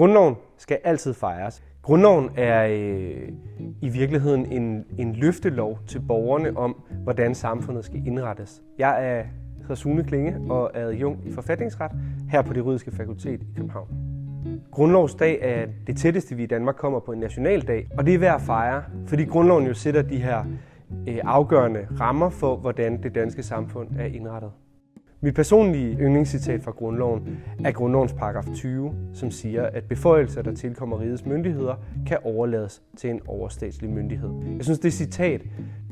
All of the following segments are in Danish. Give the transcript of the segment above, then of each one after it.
Grundloven skal altid fejres. Grundloven er øh, i virkeligheden en, en løftelov til borgerne om, hvordan samfundet skal indrettes. Jeg er hedder Sune Klinge og er adjunkt i forfatningsret her på det juridiske fakultet i København. Grundlovsdag er det tætteste, vi i Danmark kommer på en nationaldag, og det er værd at fejre, fordi grundloven jo sætter de her øh, afgørende rammer for, hvordan det danske samfund er indrettet. Mit personlige yndlingscitat fra grundloven er grundlovens paragraf 20, som siger, at beføjelser, der tilkommer rigets myndigheder, kan overlades til en overstatslig myndighed. Jeg synes, det citat,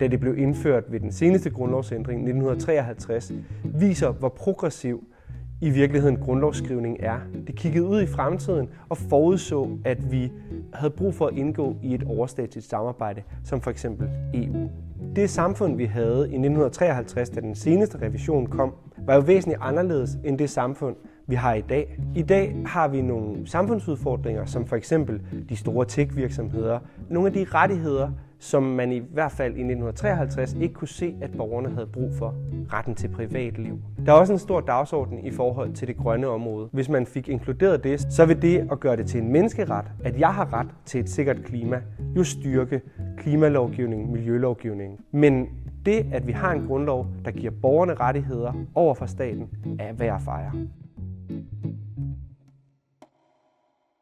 da det blev indført ved den seneste grundlovsændring 1953, viser, hvor progressiv i virkeligheden grundlovsskrivning er. Det kiggede ud i fremtiden og forudså, at vi havde brug for at indgå i et overstatsligt samarbejde, som for eksempel EU. Det samfund, vi havde i 1953, da den seneste revision kom, var jo væsentligt anderledes end det samfund, vi har i dag. I dag har vi nogle samfundsudfordringer, som for eksempel de store tech-virksomheder, nogle af de rettigheder, som man i hvert fald i 1953 ikke kunne se, at borgerne havde brug for. Retten til privatliv. Der er også en stor dagsorden i forhold til det grønne område. Hvis man fik inkluderet det, så vil det at gøre det til en menneskeret, at jeg har ret til et sikkert klima, jo styrke klimalovgivningen, miljølovgivningen. Men det, at vi har en grundlov, der giver borgerne rettigheder over for staten, er værd at fejre.